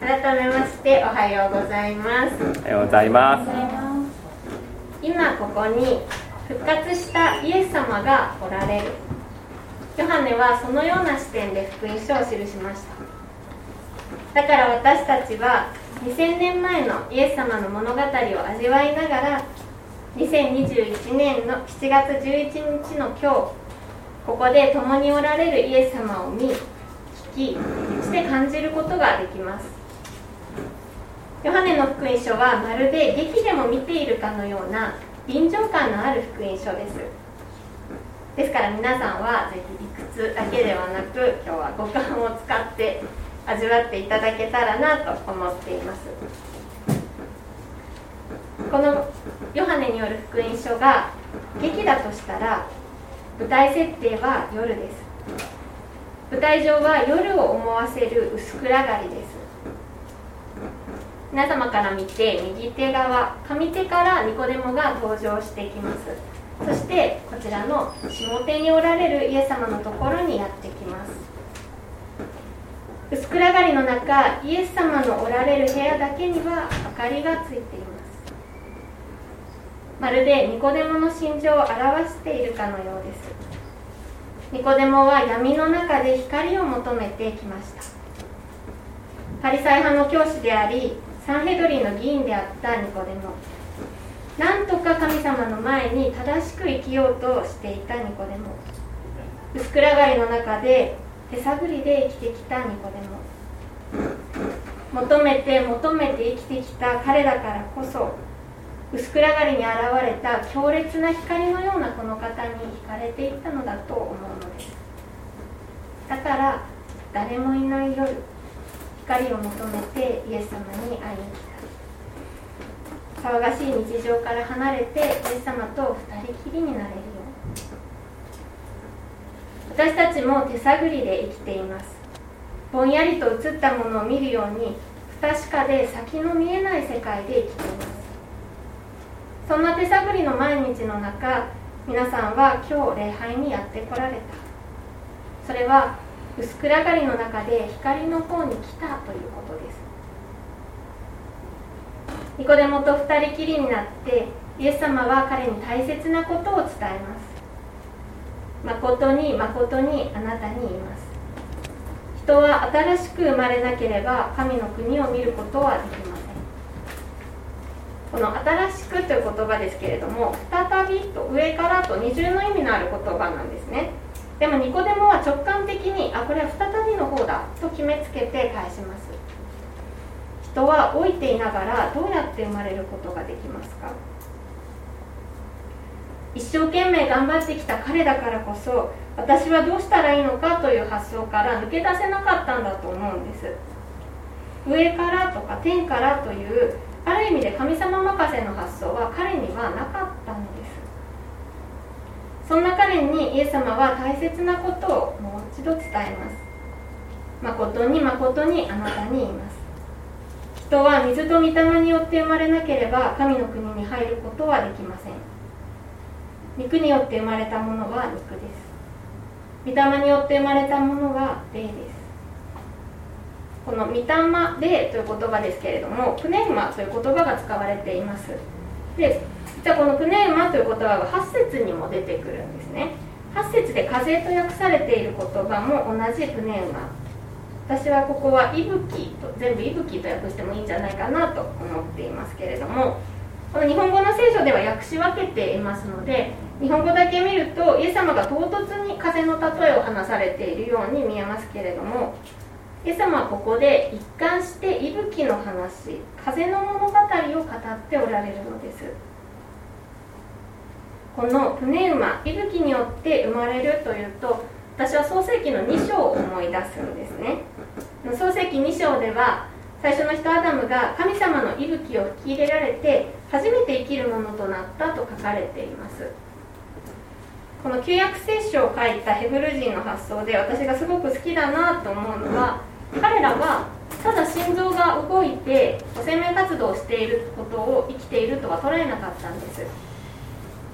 改めましておはようございます。おはようございます。今ここに復活したイエス様がおられる。ヨハネはそのような視点で福音書を記しました。だから私たちは2000年前のイエス様の物語を味わいながら2021年の7月11日の今日ここで共におられるイエス様を見聞きそして感じることができますヨハネの福音書はまるで劇でも見ているかのような臨場感のある福音書です。ですから皆さんはぜひ理屈だけではなく今日は五感を使って味わっていただけたらなと思っています。このヨハネによる福音書が劇だとしたら舞台設定は夜です。舞台上は夜を思わせる薄暗がりです。皆様から見て右手側上手からニコデモが登場してきます。そしてこちらの下手におられるイエス様のところにやってきます。薄暗がりの中イエス様のおられる部屋だけには明かりがついています。まるでニコデモの心情を表しているかのようです。ニコデモは闇の中で光を求めてきました。パリサイ派の教師でありサンヘドリンの議員であったニコデモ。なんとか神様の前に正しく生きようとしていたニコデモ。薄暗がりの中で手探りで生きてきたニコデモ。求めて求めて生きてきた彼だからこそ薄暗がりに現れた強烈な光のようなこの方に惹かれていったのだと思うのです。だから誰もいない夜光を求めてイエス様に会いに来た。騒がしい日常から離れてイエス様と二人きりになれるよう私たちも手探りで生きています。ぼんやりと映ったものを見るように不確かで先の見えない世界で生きています。そんな手探りの毎日の中皆さんは今日礼拝にやってこられた。それは薄暗がりの中で光の方に来たということです。ニコデモと二人きりになってイエス様は彼に大切なことを伝えます。誠に誠にあなたに言います。人は新しく生まれなければ神の国を見ることはできません。この「新しく」という言葉ですけれども再びと上からと二重の意味のある言葉なんですね。でもニコデモは直感的にあこれは再びの方だと決めつけて返します。人は老いていながらどうやって生まれることができますか？一生懸命頑張ってきた彼だからこそ私はどうしたらいいのかという発想から抜け出せなかったんだと思うんです。上からとか天からというある意味で神様任せの発想は彼にはなかったのです。そんな彼にイエス様は大切なことをもう一度伝えます。誠に誠にあなたに言います。人は水と御霊によって生まれなければ神の国に入ることはできません。肉によって生まれたものは肉です。御霊によって生まれたものは霊です。この「御霊霊」という言葉ですけれどもプネウマという言葉が使われています。ではこのプネウマという言葉は8節にも出てくるんですね。8節で風と訳されている言葉も同じプネウマ。私はここは息吹と全部息吹と訳してもいいんじゃないかなと思っていますけれどもこの日本語の聖書では訳し分けていますので日本語だけ見るとイエス様が唐突に風の例えを話されているように見えますけれどもイエス様はここで一貫して息吹の話風の物語を語っておられるのです。このプネウマ息吹によって生まれるというと私は創世記の2章を思い出すんですね。創世記2章では最初の人アダムが神様の息吹を引き入れられて初めて生きるものとなったと書かれています。この旧約聖書を書いたヘブル人の発想で私がすごく好きだなと思うのは彼らはただ心臓が動いて生命活動をしていることを生きているとは捉えなかったんです。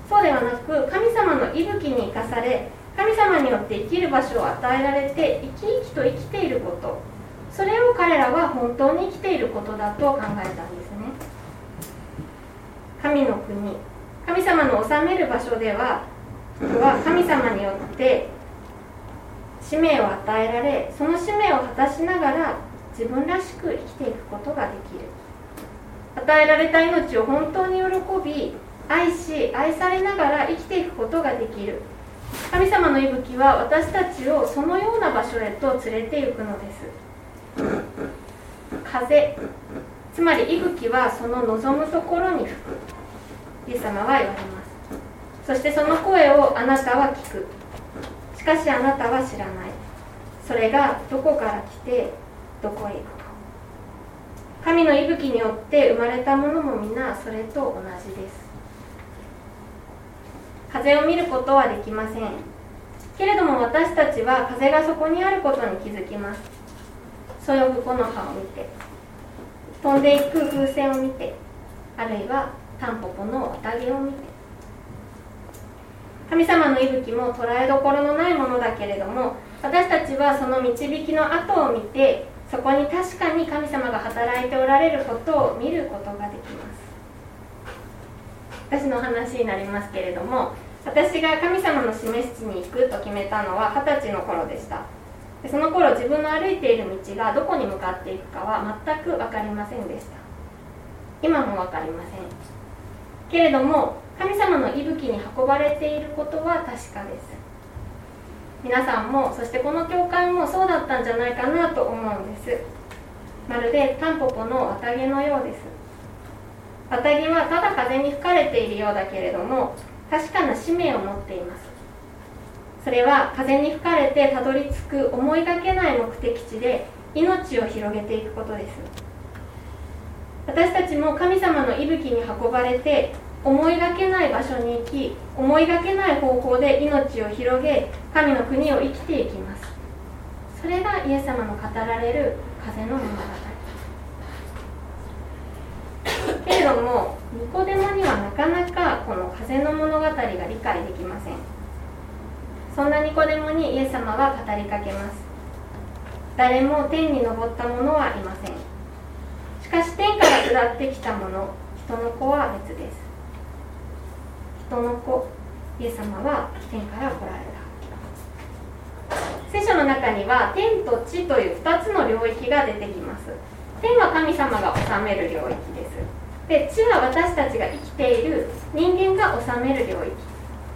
そうではなく神様の息吹に生かされ神様によって生きる場所を与えられて生き生きと生きていること。それを彼らは本当に生きていることだと考えたんですね。神の国神様の治める場所ではは神様によって使命を与えられその使命を果たしながら自分らしく生きていくことができる。与えられた命を本当に喜び愛し愛されながら生きていくことができる。神様の息吹は私たちをそのような場所へと連れて行くのです。風つまり息吹はその望むところに吹く。イエス様は言われます。そしてその声をあなたは聞く。しかしあなたは知らない。それがどこから来てどこへ行くか。神の息吹によって生まれたものも皆それと同じです。風を見ることはできません。けれども私たちは風がそこにあることに気づきます。そよぐ木の葉を見て飛んでいく風船を見てあるいはタンポポの綿毛を見て。神様の息吹も捉えどころのないものだけれども私たちはその導きの後を見てそこに確かに神様が働いておられることを見ることができます。私の話になりますけれども私が神様の示し地に行くと決めたのは二十歳の頃でした。でその頃自分の歩いている道がどこに向かっていくかは全く分かりませんでした。今も分かりません。けれども神様の息吹に運ばれていることは確かです。皆さんもそしてこの教会もそうだったんじゃないかなと思うんです。まるでタンポポの綿毛のようです。綿毛はただ風に吹かれているようだけれども確かな使命を持っています。それは風に吹かれてたどり着く思いがけない目的地で命を広げていくことです。私たちも神様の息吹に運ばれて思いがけない場所に行き思いがけない方法で命を広げ神の国を生きていきます。それがイエス様の語られる風の物語けれどもニコデモにはなかなかこの風の物語が理解できません。そんなニコデモにイエス様は語りかけます。誰も天に昇った者はいません。しかし天から下ってきた者人の子は別です。人の子イエス様は天から来られた。聖書の中には天と地という2つの領域が出てきます。天は神様が治める領域です。で地は私たちが生きている人間が治める領域。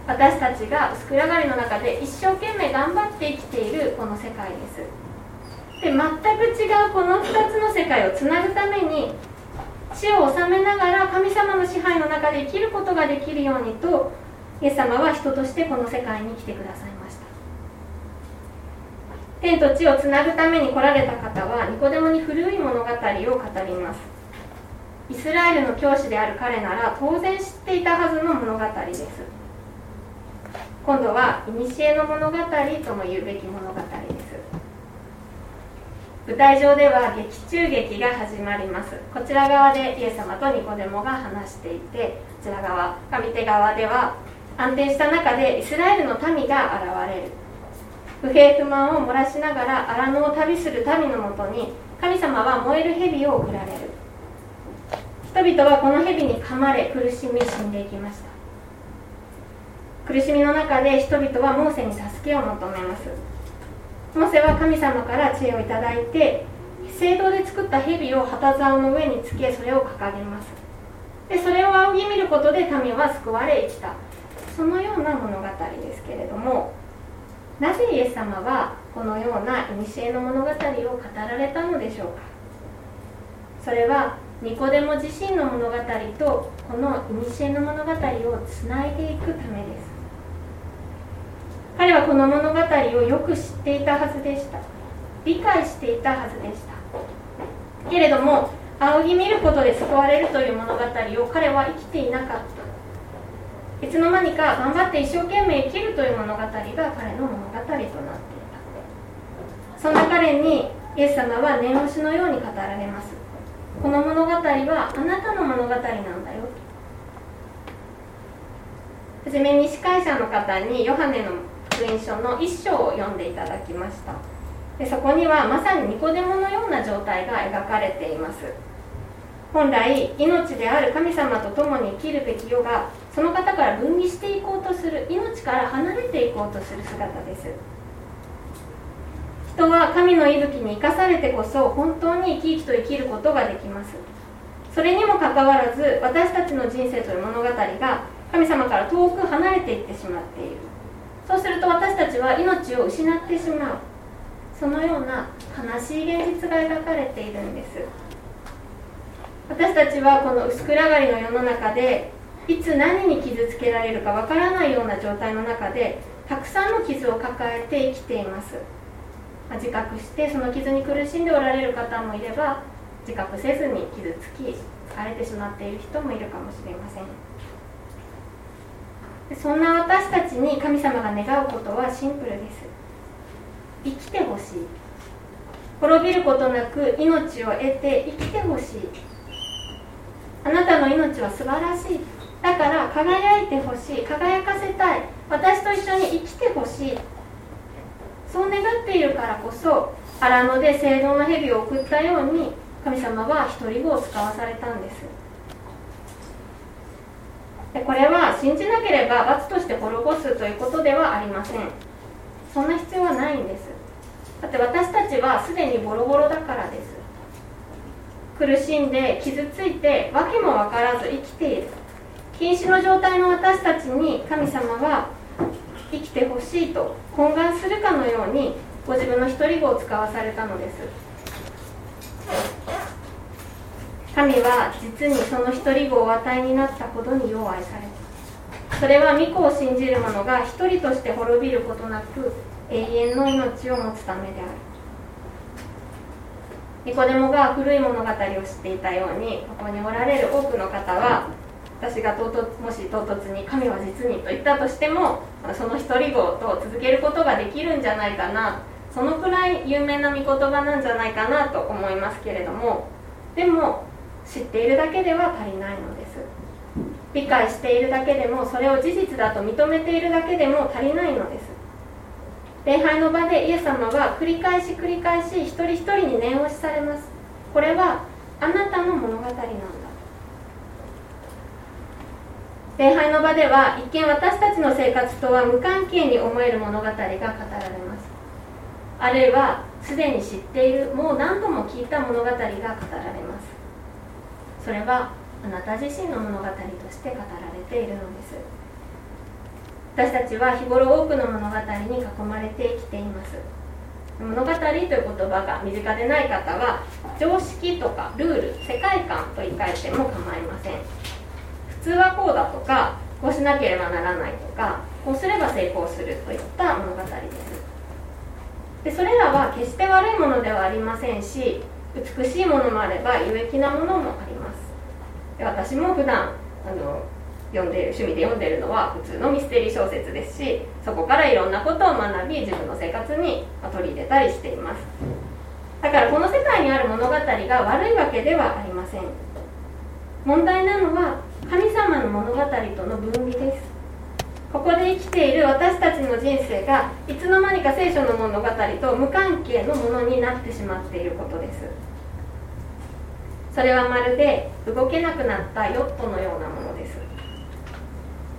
私たちが薄暗がりの中で一生懸命頑張って生きているこの世界です。で全く違うこの2つの世界をつなぐために死を治めながら神様の支配の中で生きることができるようにとイエス様は人としてこの世界に来てくださいました。天と地をつなぐために来られた方はニコデモに古い物語を語ります。イスラエルの教師である彼なら当然知っていたはずの物語です。今度は古の物語とも言うべき物語です。舞台上では劇中劇が始まります。こちら側でイエス様とニコデモが話していてこちら側上手側では安定した中でイスラエルの民が現れる。不平不満を漏らしながら荒野を旅する民のもとに神様は燃える蛇を送られる。人々はこの蛇に噛まれ苦しみ死んでいきました。苦しみの中で人々はモーセに助けを求めます。モーセは神様から知恵をいただいて聖堂で作った蛇を旗竿の上につけそれを掲げます。でそれを仰ぎ見ることで民は救われ生きた。そのような物語ですけれどもなぜイエス様はこのような古の物語を語られたのでしょうか。それはニコデモ自身の物語とこの古の物語をつないでいくためです。彼はこの物語をよく知っていたはずでした。理解していたはずでした。けれども仰ぎ見ることで救われるという物語を彼は生きていなかった。いつの間にか頑張って一生懸命生きるという物語が彼の物語となっていた。そんな彼にイエス様は念押しのように語られます。この物語はあなたの物語なんだよ。はじめに司会者の方にヨハネの福音書の一章を読んでいただきました。でそこにはまさにニコデモのような状態が描かれています。本来命である神様と共に生きるべき世がその方から分離していこうとする命から離れていこうとする姿です。人は神の息吹に生かされてこそ本当に生き生きと生きることができます。それにもかかわらず私たちの人生という物語が神様から遠く離れていってしまっている。そうすると私たちは命を失ってしまう。そのような悲しい現実が描かれているんです。私たちはこの薄暗がりの世の中でいつ何に傷つけられるかわからないような状態の中でたくさんの傷を抱えて生きています。自覚してその傷に苦しんでおられる方もいれば自覚せずに傷つき疲れてしまっている人もいるかもしれません。そんな私たちに神様が願うことはシンプルです。生きてほしい。滅びることなく命を得て生きてほしい。あなたの命は素晴らしい。だから輝いてほしい。輝かせたい。私と一緒に生きてほしい。そう願っているからこそ荒野で聖堂の蛇を送ったように神様は独り子を使わされたんです。でこれは信じなければ罰として滅ぼすということではありません。そんな必要はないんです。だって私たちはすでにボロボロだからです。苦しんで傷ついて訳も分からず生きている。瀕死の状態の私たちに神様は生きてほしいと懇願するかのようにご自分の独り子を使わされたのです。神は実にその独り子をお与えになったほどに弱愛された。それは御子を信じる者が一人として滅びることなく永遠の命を持つためである。ニコデモが古い物語を知っていたようにここにおられる多くの方は私が唐突もし唐突に「神は実に」と言ったとしてもその独り言と続けることができるんじゃないかなそのくらい有名な御言葉なんじゃないかなと思いますけれどもでも知っているだけでは足りないのです。理解しているだけでもそれを事実だと認めているだけでも足りないのです。礼拝の場でイエス様は繰り返し繰り返し一人一人に念押しされます。これはあなたの物語なんだ礼拝の場では一見私たちの生活とは無関係に思える物語が語られます。あるいはすでに知っているもう何度も聞いた物語が語られます。それはあなた自身の物語として語られているのです。私たちは日頃多くの物語に囲まれて生きています。物語という言葉が身近でない方は常識とかルール世界観と言い換えても構いません。通はこうだとかこうしなければならないとかこうすれば成功するといった物語です。でそれらは決して悪いものではありませんし美しいものもあれば有益なものもあります。で私も普段あの読んでる趣味で読んでるのは普通のミステリー小説ですしそこからいろんなことを学び自分の生活に取り入れたりしています。だからこの世界にある物語が悪いわけではありません。問題なのは神様の物語との分離です。ここで生きている私たちの人生がいつの間にか聖書の物語と無関係のものになってしまっていることです。それはまるで動けなくなったヨットのようなものです。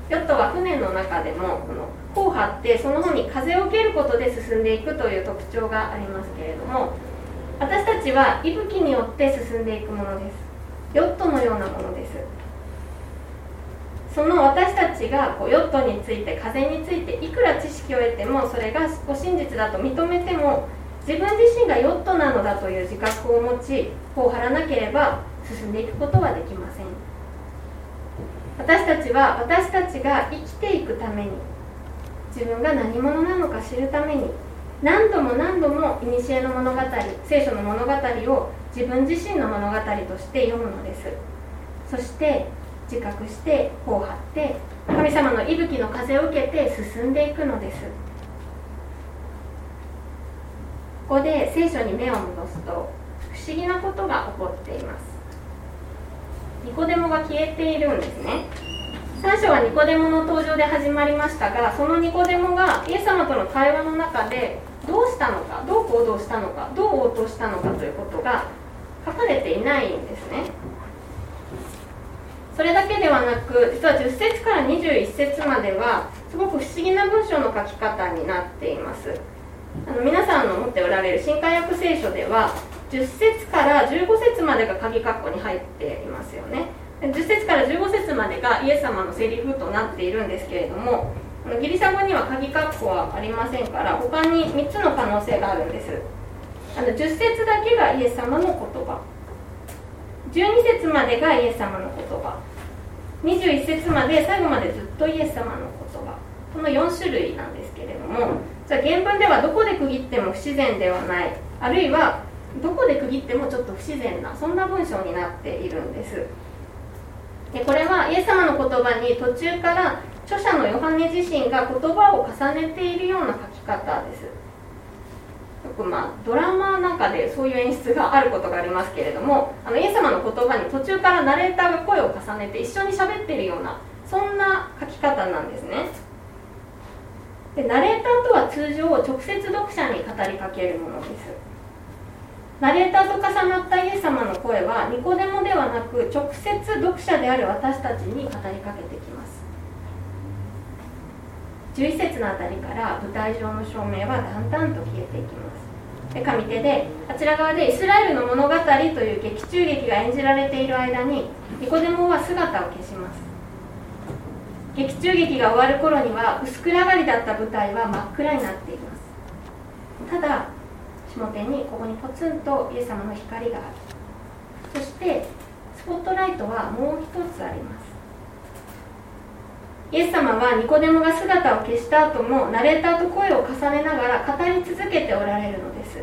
ヨットは船の中でもこの帆を張ってその方に風を受けることで進んでいくという特徴がありますけれども私たちは息吹によって進んでいくものです。ヨットのようなものです。その私たちがこうヨットについて風についていくら知識を得てもそれが真実だと認めても自分自身がヨットなのだという自覚を持ちこう張らなければ進んでいくことはできません。私たちは私たちが生きていくために自分が何者なのか知るために何度も何度も古の物語聖書の物語を自分自身の物語として読むのです。そして自覚して頬を張って神様の息吹の風を受けて進んでいくのです。ここで聖書に目を戻すと不思議なことが起こっています。ニコデモが消えているんですね。3章はニコデモの登場で始まりましたがそのニコデモがイエス様との会話の中でどうしたのかどう行動したのかどう応答したのかということが書かれていないんですね。それだけではなく実は10節から21節まではすごく不思議な文章の書き方になっています。あの皆さんの持っておられる新海訳聖書では10節から15節までが鍵括弧に入っていますよね。10節から15節までがイエス様のセリフとなっているんですけれどもギリシャ語には鍵括弧はありませんから他に3つの可能性があるんです。あの10節だけがイエス様の言葉。12節までがイエス様の言葉。21節まで最後までずっとイエス様の言葉。この4種類なんですけれどもじゃあ原文ではどこで区切っても不自然ではない。あるいはどこで区切ってもちょっと不自然なそんな文章になっているんです。でこれはイエス様の言葉に途中から著者のヨハネ自身が言葉を重ねているような書き方です。よくまあドラマなんかでそういう演出があることがありますけれどもあのイエス様の言葉に途中からナレーターが声を重ねて一緒に喋ってるようなそんな書き方なんですね。でナレーターとは通常直接読者に語りかけるものです。ナレーターと重なったイエス様の声はニコデモではなく直接読者である私たちに語りかけてきます。11節のあたりから舞台上の照明はだんだんと消えていきます。で上手であちら側でイスラエルの物語という劇中劇が演じられている間にニコデモは姿を消します。劇中劇が終わる頃には薄暗がりだった舞台は真っ暗になっています。ただ下手にここにポツンとイエス様の光がある。そしてスポットライトはもう一つあります。イエス様はニコデモが姿を消した後もナレーターと声を重ねながら語り続けておられるのです。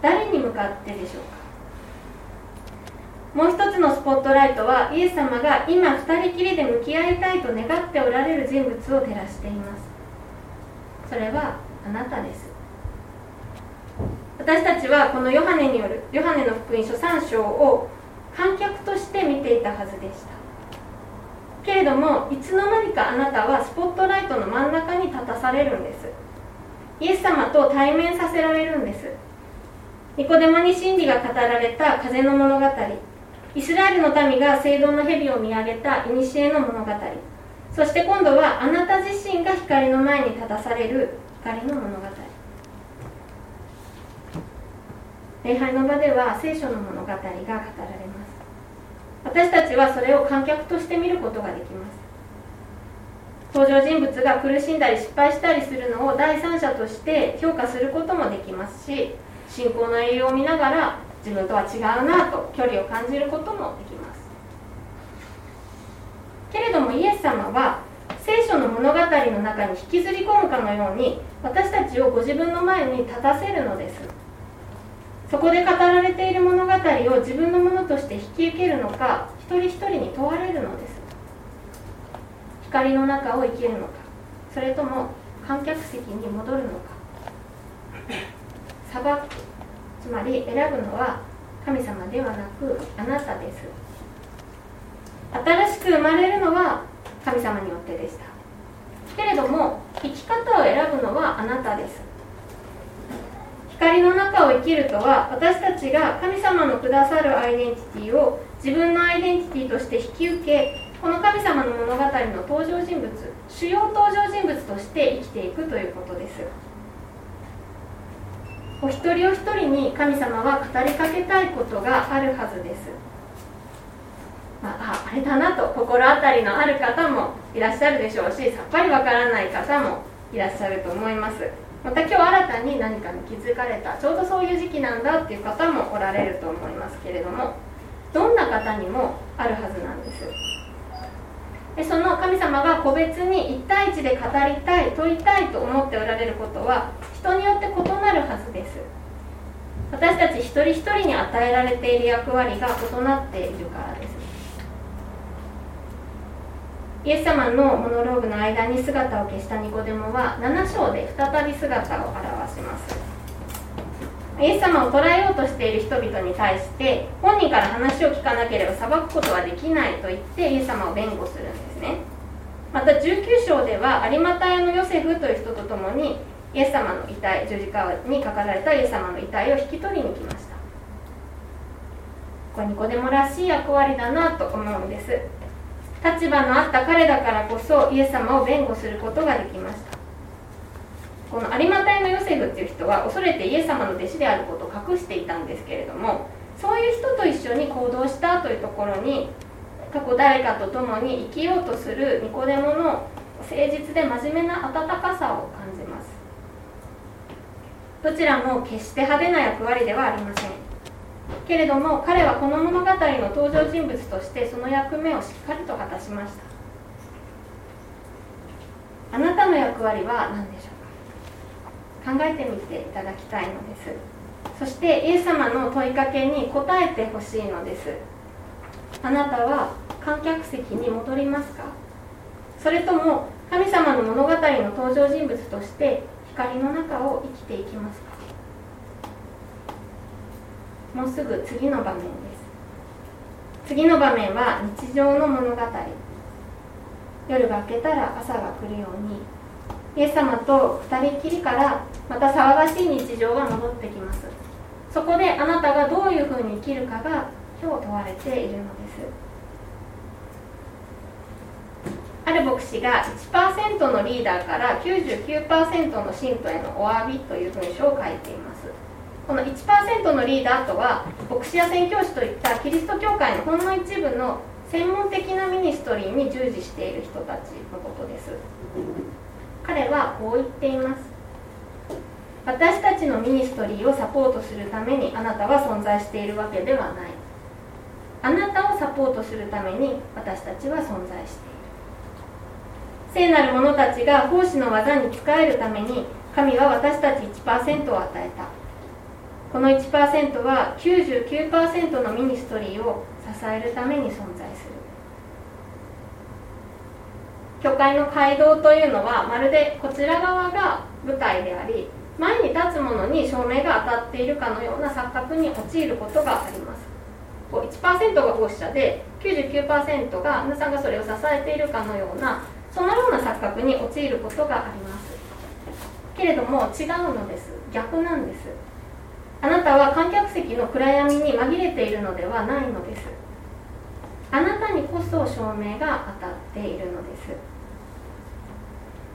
誰に向かってでしょうか？もう一つのスポットライトはイエス様が今二人きりで向き合いたいと願っておられる人物を照らしています。それはあなたです。私たちはこのヨハネによるヨハネの福音書3章を観客として見ていたはずでした。けれどもいつの間にかあなたはスポットライトの真ん中に立たされるんです。イエス様と対面させられるんです。ニコデマに真理が語られた風の物語。イスラエルの民が聖堂の蛇を見上げた古の物語。そして今度はあなた自身が光の前に立たされる光の物語。礼拝の場では聖書の物語が語られます。私たちはそれを観客として見ることができます。登場人物が苦しんだり失敗したりするのを第三者として評価することもできますし信仰の栄養を見ながら自分とは違うなと距離を感じることもできます。けれどもイエス様は聖書の物語の中に引きずり込むかのように私たちをご自分の前に立たせるのです。そこで語られている物語を自分のものとして引き受けるのか一人一人に問われるのです。光の中を生きるのかそれとも観客席に戻るのか。裁くつまり選ぶのは神様ではなくあなたです。新しく生まれるのは神様によってでした。けれども生き方を選ぶのはあなたです。光の中を生きるとは私たちが神様のくださるアイデンティティを自分のアイデンティティとして引き受けこの神様の物語の登場人物主要登場人物として生きていくということです。お一人お一人に神様は語りかけたいことがあるはずです、まあ、あれだなと心当たりのある方もいらっしゃるでしょうしさっぱりわからない方もいらっしゃると思います。また今日新たに何かに気づかれたちょうどそういう時期なんだっていう方もおられると思いますけれどもどんな方にもあるはずなんです。でその神様が個別に1対1で語りたい問いたいと思っておられることは人によって異なるはずです。私たち一人一人に与えられている役割が異なっているからです。イエス様のモノローグの間に姿を消したニコデモは7章で再び姿を現します。イエス様を捕らえようとしている人々に対して本人から話を聞かなければ裁くことはできないと言ってイエス様を弁護するんですね。また19章では有馬隊のヨセフという人と共にイエス様の遺体十字架にかかられたイエス様の遺体を引き取りに来ました。これニコデモらしい役割だなと思うんです。立場のあった彼だからこそイエス様を弁護することができました。この有馬隊のヨセフっていう人は恐れてイエス様の弟子であることを隠していたんですけれどもそういう人と一緒に行動したというところに過去誰かと共に生きようとするニコデモの誠実で真面目な温かさを感じます。どちらも決して派手な役割ではありません。けれども彼はこの物語の登場人物としてその役目をしっかりと果たしました。あなたの役割は何でしょうか？考えてみていただきたいのです。そしてイエス様の問いかけに答えてほしいのです。あなたは観客席に戻りますか？それとも神様の物語の登場人物として光の中を生きていきますか？もうすぐ次の場面です。次の場面は日常の物語。夜が明けたら朝が来るようにイエス様と二人きりからまた騒がしい日常が戻ってきます。そこであなたがどういうふうに生きるかが今日問われているのです。ある牧師が1%のリーダーから99%の信徒へのお詫びという文章を書いています。この1%のリーダーとは牧師や宣教師といったキリスト教会のほんの一部の専門的な ministry に従事している人たちのことです。彼はこう言っています。私たちの ministry をサポートするためにあなたは存在しているわけではない。あなたをサポートするために私たちは存在している。聖なる者たちが奉仕の技に仕えるために神は私たち1%を与えた。この1%は99%のミニストリーを支えるために存在する。教会の街道というのはまるでこちら側が舞台であり前に立つものに照明が当たっているかのような錯覚に陥ることがあります。1%が奉仕者で99%が皆さんがそれを支えているかのようなそのような錯覚に陥ることがあります。けれども違うのです。逆なんです。あなたは観客席の暗闇に紛れているのではないのです。あなたにこそ照明が当たっているのです。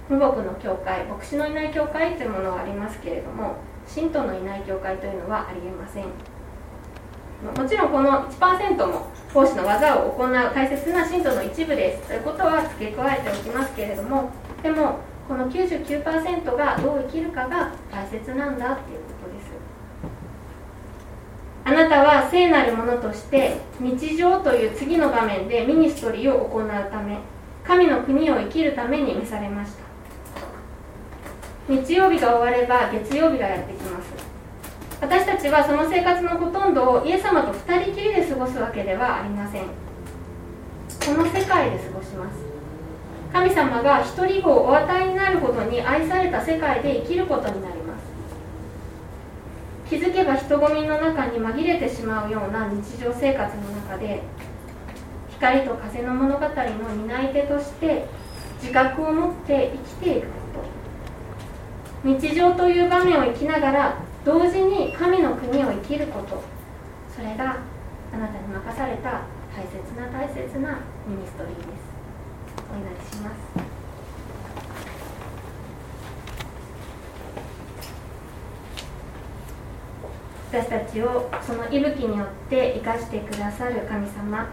無牧の教会牧師のいない教会というものがありますけれども信徒のいない教会というのはありえません。もちろんこの1%も奉仕の技を行う大切な信徒の一部ですということは付け加えておきますけれどもでもこの99%がどう生きるかが大切なんだっていうあなたは聖なるものとして日常という次の場面でミニストリーを行うため神の国を生きるために召されました。日曜日が終われば月曜日がやってきます。私たちはその生活のほとんどをイエス様と二人きりで過ごすわけではありません。この世界で過ごします。神様が一人子をお与えになるほどに愛された世界で生きることになります。気づけば人混みの中に紛れてしまうような日常生活の中で光と風の物語の担い手として自覚を持って生きていくこと。日常という場面を生きながら同時に神の国を生きること。それがあなたに任された大切な大切なミニストリーです。お祈りします。私たちをその息吹によって生かしてくださる神様。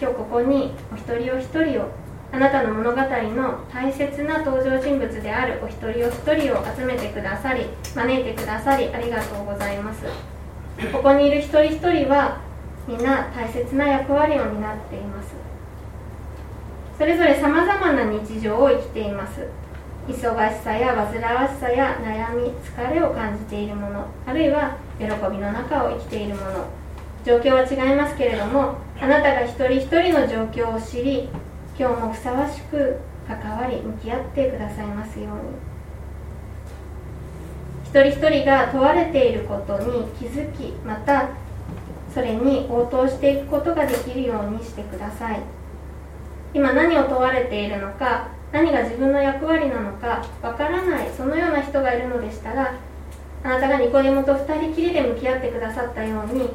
今日ここにお一人お一人をあなたの物語の大切な登場人物であるお一人お一人を集めてくださり招いてくださりありがとうございます。ここにいる一人一人はみんな大切な役割を担っています。それぞれさまざまな日常を生きています。忙しさや煩わしさや悩み疲れを感じているものあるいは喜びの中を生きているもの。状況は違いますけれどもあなたが一人一人の状況を知り今日もふさわしく関わり向き合ってくださいますように。一人一人が問われていることに気づきまたそれに応答していくことができるようにしてください。今何を問われているのか何が自分の役割なのかわからないそのような人がいるのでしたらあなたがニコデモと2人きりで向き合ってくださったように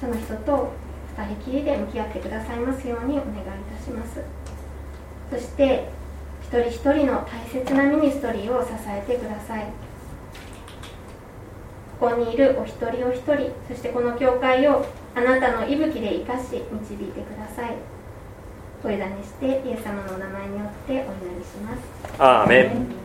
その人と2人きりで向き合ってくださいますようにお願いいたします。そして一人一人の大切なミニストリーを支えてください。ここにいるお一人お一人そしてこの教会をあなたの息吹で生かし導いてください。お委ねしてイエス様のお名前によってお祈りします。アーメン。